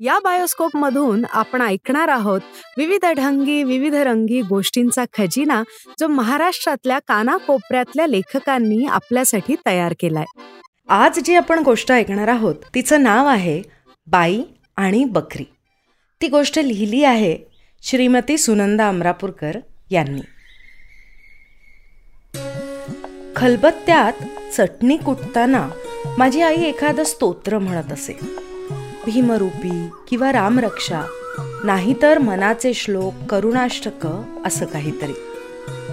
या बायोस्कोप मधून आपण ऐकणार आहोत विविध ढंगी विविध रंगी गोष्टींचा खजिना जो महाराष्ट्रातल्या कानाकोपऱ्यातल्या लेखकांनी आपल्यासाठी तयार केलाय. आज जी आपण गोष्ट ऐकणार आहोत तिचं नाव आहे बाई आणि बकरी. ती गोष्ट लिहिली आहे श्रीमती सुनंदा अमरापूरकर यांनी. खलबत्त्यात चटणी कुटताना माझी आई एखादं स्तोत्र म्हणत असे. भीमरूपी किंवा रामरक्षा नाहीतर मनाचे श्लोक करुणाष्टक असं काहीतरी.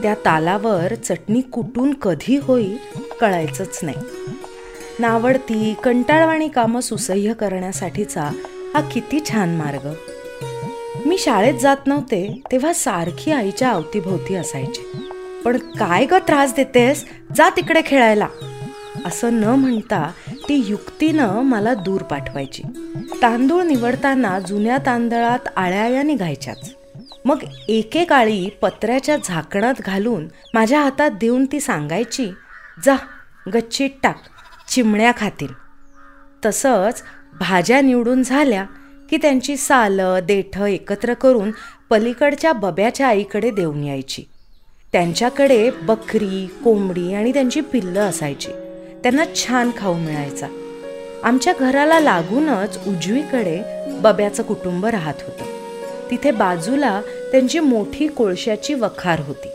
त्या तालावर चटणी कुटून कधी होई कळायचंच नाही. नावडती कंटाळवाणी कामं सुसह्य करण्यासाठीचा हा किती छान मार्ग. मी शाळेत जात नव्हते तेव्हा सारखी आईच्या अवतीभोवती असायची. पण काय ग त्रास देतेस? जा तिकडे खेळायला. असं न म्हणता ती युक्तीनं मला दूर पाठवायची. तांदूळ निवडताना जुन्या तांदळात आळ्या निघायच्याच. मग एकेकाळी पत्र्याच्या झाकणात घालून माझ्या हातात देऊन ती सांगायची जा गच्चीत टाक चिमण्या खातील. तसंच भाज्या निवडून झाल्या की त्यांची सालं देठं एकत्र करून पलीकडच्या बब्याच्या आईकडे देऊन यायची. त्यांच्याकडे बकरी कोंबडी आणि त्यांची पिल्लं असायची. त्यांना छान खाऊ मिळायचा. आमच्या घराला लागूनच उजवीकडे बब्याचं कुटुंब राहत होतं. तिथे बाजूला त्यांची मोठी कोळशाची वखार होती.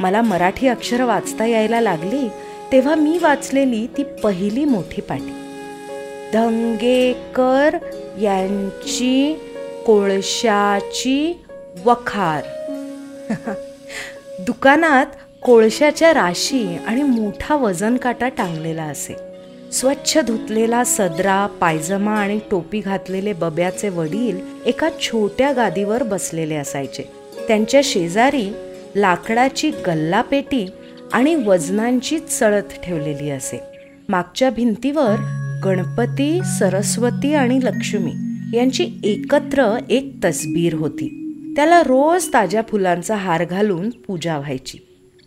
मला मराठी अक्षरं वाचता यायला लागली तेव्हा मी वाचलेली ती पहिली मोठी पाटी. धंगेकर यांची कोळशाची वखार. दुकानात कोळशाच्या राशी आणि मोठा वजन काटा टांगलेला असे. स्वच्छ धुतलेला सदरा पायजमा आणि टोपी घातलेले बब्याचे वडील एका छोट्या गादीवर बसलेले असायचे. त्यांच्या शेजारी लाकडाची गल्लापेटी आणि वजनांची चळत ठेवलेली असे. मागच्या भिंतीवर गणपती सरस्वती आणि लक्ष्मी यांची एकत्र एक तसबीर होती. त्याला रोज ताज्या फुलांचा हार घालून पूजा व्हायची.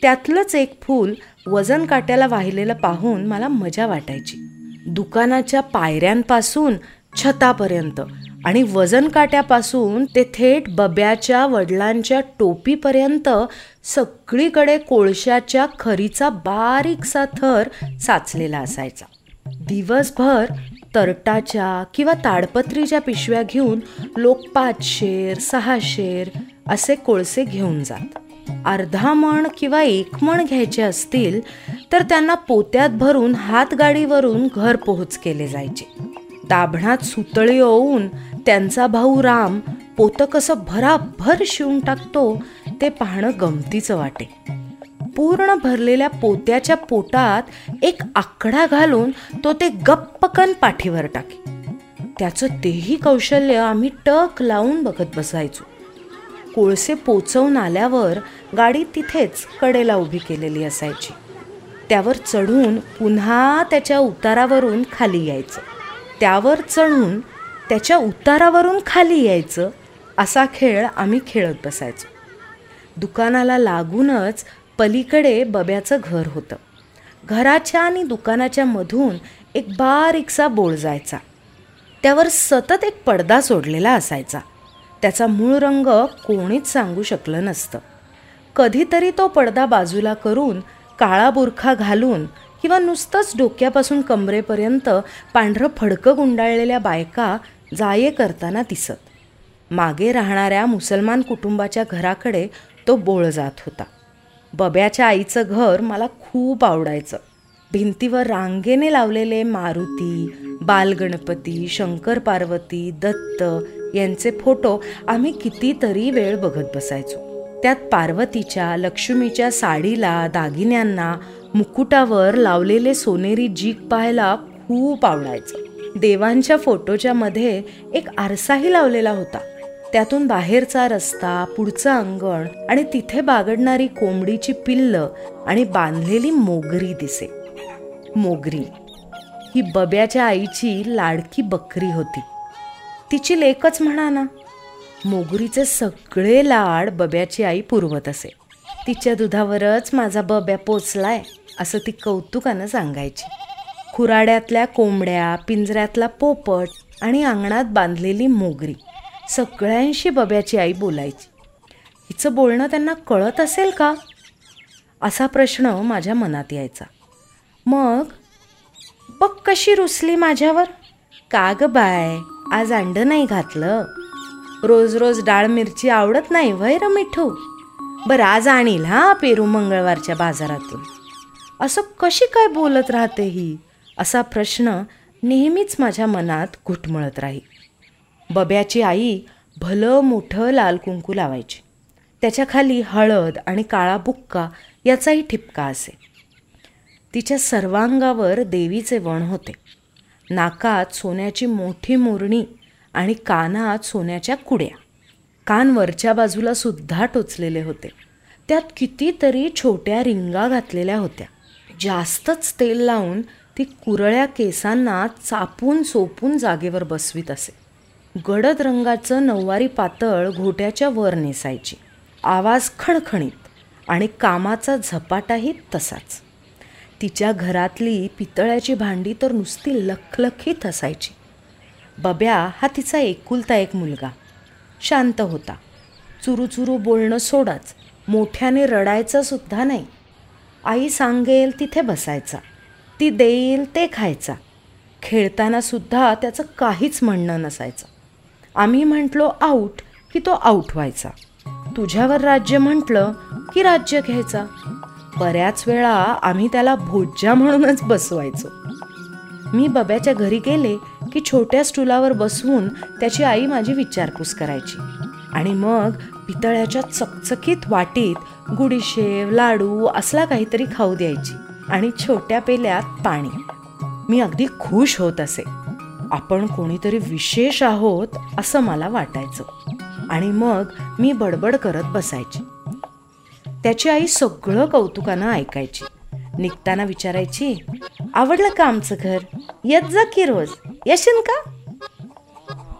त्यातलंच एक फूल वजन काट्याला वाहिलेलं पाहून मला मजा वाटायची. दुकानाच्या पायऱ्यांपासून छतापर्यंत आणि वजन काट्यापासून ते थेट बब्याच्या वडिलांच्या टोपीपर्यंत सगळीकडे कोळशाच्या खरीचा बारीकसा थर साचलेला असायचा. दिवसभर तरटाच्या किंवा ताडपत्रीच्या पिशव्या घेऊन लोक पाच शेर सहा शेर असे कोळसे घेऊन जात. अर्धा मण किंवा एक मण घ्यायचे असतील तर त्यांना पोत्यात भरून हातगाडीवरून घर पोहोच केले जायचे. दाभणात सुतळी ओवून त्यांचा भाऊ राम पोतं कसं भराभर शिवून टाकतो ते पाहणं गमतीचं वाटे. पूर्ण भरलेल्या पोत्याच्या पोटात एक आकडा घालून तो ते गप्पकन पाठीवर टाके. त्याचं तेही कौशल्य आम्ही टक लावून बघत बसायचो. कोळसे पोचवून आल्यावर गाडी तिथेच कडेला उभी केलेली असायची. त्यावर चढून पुन्हा त्याच्या उतारावरून खाली यायचं. त्यावर चढून त्याच्या उतारावरून खाली यायचं असा खेळ आम्ही खेळत बसायचो. दुकानाला लागूनच पलीकडे बब्याचं घर होतं. घराच्या आणि दुकानाच्या मधून एक बारीकसा बोळ जायचा. त्यावर सतत एक पडदा सोडलेला असायचा. त्याचा मूळ रंग कोणीच सांगू शकलं नसतं. कधीतरी तो पडदा बाजूला करून काळा बुरखा घालून किंवा नुसतंच डोक्यापासून कमरेपर्यंत पांढरं फडकं गुंडाळलेल्या बायका जाये करताना दिसत. मागे राहणाऱ्या मुसलमान कुटुंबाच्या घराकडे तो बोळ जात होता. बब्याच्या आईचं घर मला खूप आवडायचं. भिंतीवर रांगेने लावलेले मारुती बालगणपती शंकर पार्वती दत्त यांचे फोटो आम्ही कितीतरी वेळ बघत बसायचो. त्यात पार्वतीच्या लक्ष्मीच्या साडीला दागिन्यांना मुकुटावर लावलेले सोनेरी जीक पाहायला खूप आवडायचं. देवांच्या फोटोच्या मध्ये एक आरसाही लावलेला होता. त्यातून बाहेरचा रस्ता पुढचं अंगण आणि तिथे बागडणारी कोंबडीची पिल्ल आणि बांधलेली मोगरी दिसे. मोगरी. ही बब्याच्या आईची लाडकी बकरी होती. तिची लेकच म्हणा ना. मोगरीचे सगळे लाड बब्याची आई पुरवत असे. तिच्या दुधावरच माझा बब्या पोचलाय असं ती कौतुकानं सांगायची. खुराड्यातल्या कोंबड्या पिंजऱ्यातला पोपट आणि अंगणात बांधलेली मोगरी सगळ्यांशी बब्याची आई बोलायची. हिचं बोलणं त्यांना कळत असेल का? असा प्रश्न माझ्या मनात यायचा. मग बघ कशी रुसली माझ्यावर. का ग बाय? आज अंड नाही घातलं. रोज रोज डाळ मिरची आवडत नाही वय र मिठू. बरं आज आणील हा पेरू मंगळवारच्या बाजारातून. असं कशी काय बोलत राहते ही? असा प्रश्न नेहमीच माझ्या मनात घुटमळत राही बब्याची आई भलं मोठं लाल कुंकू लावायची. त्याच्याखाली हळद आणि काळा बुक्का याचाही ठिपका असे. तिच्या सर्वांगावर देवीचे वण होते. नाकात सोन्याची मोठी मोरणी आणि कानात सोन्याच्या कुड्या. कान वरच्या बाजूला सुद्धा टोचलेले होते. त्यात कितीतरी छोट्या रिंगा घातलेल्या होत्या. जास्तच तेल लावून ती कुरळ्या केसांना चापून सोपून जागेवर बसवीत असे. गडद रंगाचं नऊवारी पातळ घोट्याच्या वर नेसायची. आवाज खणखणीत आणि कामाचा झपाटाही तसाच. तिच्या घरातली पितळ्याची भांडी तर नुसती लखलखीत असायची. बब्या हा तिचा एकुलता एक मुलगा. शांत होता. चुरूचुरू बोलणं सोडाच मोठ्याने रडायचं सुद्धा नाही. आई सांगेल तिथे बसायचा. ती देईल ते खायचा. खेळताना सुद्धा त्याचं काहीच म्हणणं नसायचं. आम्ही म्हटलो आऊट की तो आऊट व्हायचा. तुझ्यावर राज्य म्हटलं की राज्य घ्यायचा? बऱ्याच वेळा आम्ही त्याला भोज्या म्हणूनच बसवायचो. मी बब्याच्या घरी गेले की छोट्या स्टुलावर बसवून त्याची आई माझी विचारपूस करायची. आणि मग पितळ्याच्या चकचकीत वाटीत गुडीशेव लाडू असला काहीतरी खाऊ द्यायची आणि छोट्या पेल्यात पाणी. मी अगदी खुश होत असे. आपण कोणीतरी विशेष आहोत असं मला वाटायचं. आणि मग मी बडबड करत बसायची. त्याची आई सगळं कौतुकानं ऐकायची. निघताना विचारायची आवडलं का आमचं घर? येत जा की रोज. येशील का?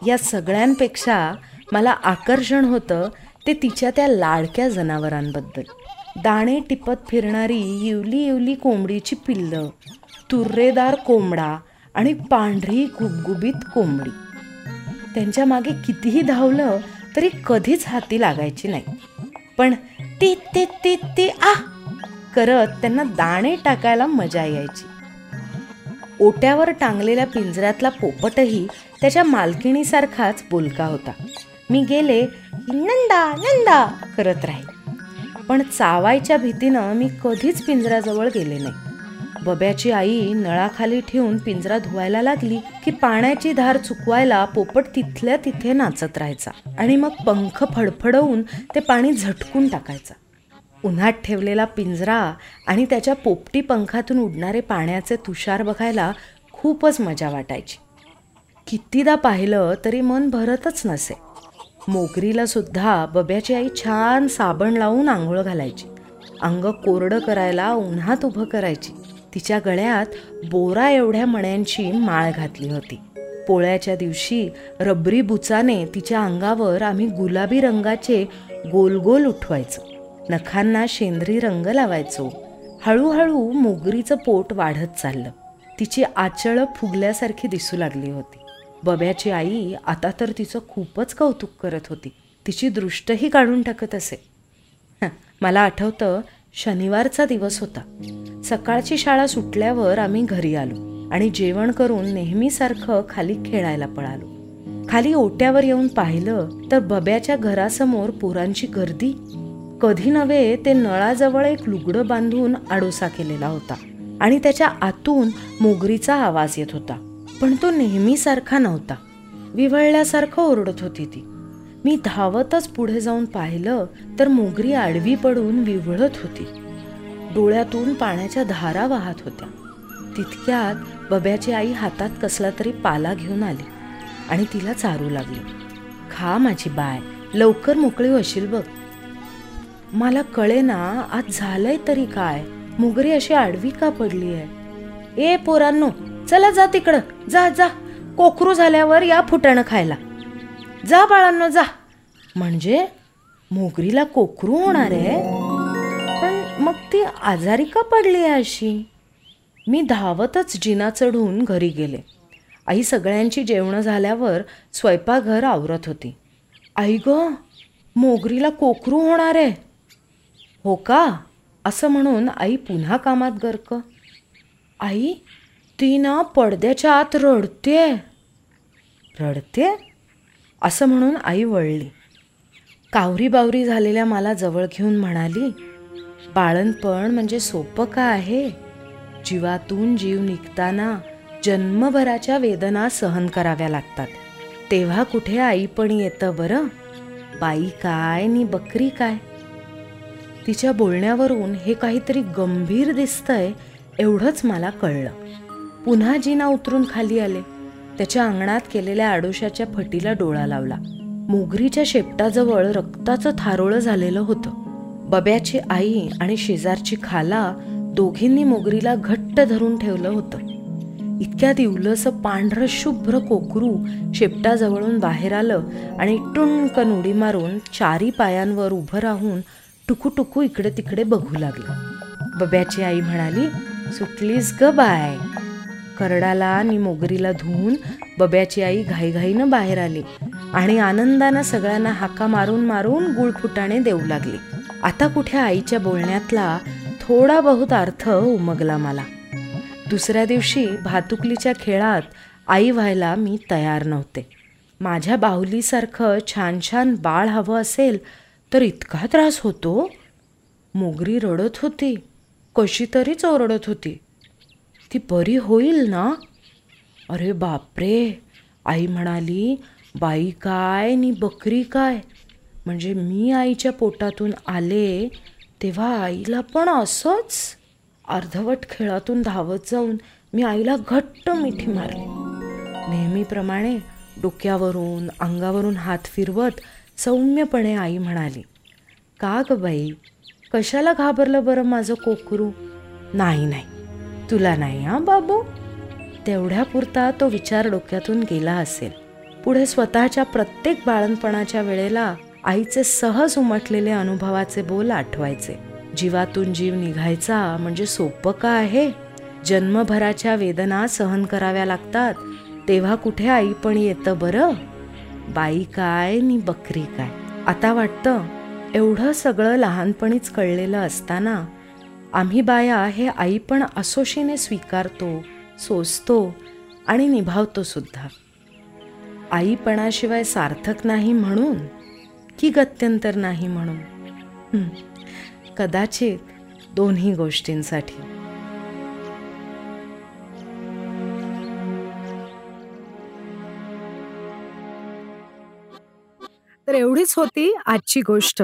या सगळ्यांपेक्षा मला आकर्षण होतं ते तिच्या त्या लाडक्या जनावरांबद्दल. दाणे टिपत फिरणारी इवली इवली कोंबडीची पिल्लं तुर्रेदार कोंबडा आणि पांढरी गुबगुबीत कोंबडी. त्यांच्या मागे कितीही धावलं तरी कधीच हाती लागायची नाही. पण ती ती ती ती आ! करत त्यांना दाणे टाकायला मजा यायची. ओट्यावर टांगलेल्या पिंजऱ्यातला पोपटही त्याच्या मालकिणीसारखाच बोलका होता. मी गेले नंदा नंदा करत राहील पण चावायच्या भीतीनं मी कधीच पिंजऱ्याजवळ गेले नाही. बब्याची आई नळाखाली ठेवून पिंजरा धुवायला लागली की पाण्याची धार चुकवायला पोपट तिथल्या तिथे नाचत राहायचा. आणि मग पंख फडफडवून ते पाणी झटकून टाकायचा. उन्हात ठेवलेला पिंजरा आणि त्याच्या पोपटी पंखातून उडणारे पाण्याचे तुषार बघायला खूपच मजा वाटायची. कितीदा पाहिलं तरी मन भरतच नसे. मोगरीला सुद्धा बब्याची आई छान साबण लावून आंघोळ घालायची. अंग कोरडं करायला उन्हात उभं करायची. तिच्या गळ्यात बोरा एवढ्या मण्यांची माळ घातली होती. पोळ्याच्या दिवशी रबरी बुचाने तिच्या अंगावर आम्ही गुलाबी रंगाचे गोल गोल उठवायचो. नखांना शेंद्री रंग लावायचो. हळूहळू मोगरीचं पोट वाढत चाललं. तिची आचळं फुगल्यासारखी दिसू लागली होती. बब्याची आई आता तर तिचं खूपच कौतुक करत होती. तिची दृष्टही काढून टाकत असे. मला आठवतं शनिवारचा दिवस होता. सकाळची शाळा सुटल्यावर आम्ही घरी आलो आणि जेवण करून नेहमीसारखं खाली खेळायला पळालो. खाली ओट्यावर येऊन पाहिलं तर बब्याच्या घरासमोर पोरांची गर्दी. कधी नव्हे ते नळाजवळ एक लुगडं बांधून आडोसा केलेला होता आणि त्याच्या आतून मोगरीचा आवाज येत होता. पण तो नेहमीसारखा नव्हता. विवळल्यासारखं ओरडत होती ती. मी धावतच पुढे जाऊन पाहिलं तर मोगरी आडवी पडून विवळत होती. डोळ्यातून पाण्याच्या धारा वाहत होत्या. तितक्यात बब्याची आई हातात कसला तरी पाला घेऊन आली आणि तिला चारू लागली. खा माझी बाय लवकर मोकळी होशील बघ. मला कळे ना आज झालंय तरी काय? मोगरी अशी आडवी का पडली आहे? ए पोरांनो चला जा तिकडं. जा जा. कोकरू झाल्यावर या फुटाणं खायला. जा बाळांनो जा. म्हणजे मोगरीला कोकरू होणार आहे. पण मग ती आजारी का पडली आहे अशी? मी धावतच जिना चढून घरी गेले. आई सगळ्यांची जेवणं झाल्यावर स्वयंपाकघर आवरत होती. आई ग मोगरीला कोकरू होणार आहे. हो का? असं म्हणून आई पुन्हा कामात गरक. आई ती ना पडद्याच्या आत रडते रडते असं म्हणून आई वळली. कावरी बावरी झालेल्या मला जवळ घेऊन म्हणाली बाळणपण म्हणजे सोपं का आहे? जीवातून जीव निघताना जन्मभराच्या वेदना सहन कराव्या लागतात. तेव्हा कुठे आईपण येतं बरं? बाई काय नी बकरी काय? तिच्या बोलण्यावरून हे काहीतरी गंभीर दिसतंय एवढंच मला कळलं. पुन्हा जिना उतरून खाली आले. त्याच्या अंगणात केलेल्या आडोशाच्या फटीला डोळा लावला. मोगरीच्या शेपटाजवळ रक्ताचं थारोळं झालेलं होतं. बब्याची आई आणि शेजारची खाला दोघींनी मोगरीला घट्ट धरून ठेवलं होतं. इतक्या दिवलंसं पांढरं शुभ्र कोकरू शेपटाजवळून बाहेर आलं आणि टुणकन उडी मारून चारी पायांवर उभं राहून टुकू इकडे तिकडे बघू लागलं. बब्याची आई म्हणाली सुटलीस ग बाय. करडाला आणि मोगरीला धुवून बब्याची आई घाईघाईनं बाहेर आली आणि आनंदानं सगळ्यांना हाका मारून मारून गुळफुटाणे देऊ लागली. आता कुठे आईच्या बोलण्यातला थोडा बहुत अर्थ उमगला मला. दुसऱ्या दिवशी भातुकलीच्या खेळात आई व्हायला मी तयार नव्हते. माझ्या बाहुलीसारखं छान छान बाळ हवं असेल तर इतका त्रास होतो? मोगरी रडत होती. कशी तरीच ओरडत होती. ती बरी होईल ना? अरे बापरे. आई म्हणाली बाई काय नि बकरी काय? म्हणजे मी आईच्या पोटातून आले तेव्हा आईला पण असंच? अर्धवट खेळातून धावत जाऊन मी आईला घट्ट मिठी मारली. नेहमीप्रमाणे डोक्यावरून अंगावरून हात फिरवत सौम्यपणे आई म्हणाली का ग बाई? कशाला घाबरलं बरं माझं कोकरू? नाही नाही. तुला नाही हा बाबू? तेवढ्यापुरता तो विचार डोक्यातून गेला असेल. पुढे स्वतःच्या प्रत्येक बाळणपणाच्या वेळेला आईचे सहज उमटलेले अनुभवाचे बोल आठवायचे. जीवातून जीव निघायचा म्हणजे सोपं का आहे? जन्मभराच्या वेदना सहन कराव्या लागतात. तेव्हा कुठे आई पण येतं बरं? बाई काय नि बकरी काय? आता वाटतं एवढं सगळं लहानपणीच कळलेलं असताना आम्ही बाया हे आई पण असोशीने स्वीकारतो सोसतो आणि निभावतो सुद्धा. आईपणाशिवाय सार्थक नाही म्हणून की गत्यंतर नाही म्हणून? कदाचित दोन्ही गोष्टींसाठी. तर एवढीच होती आजची गोष्ट.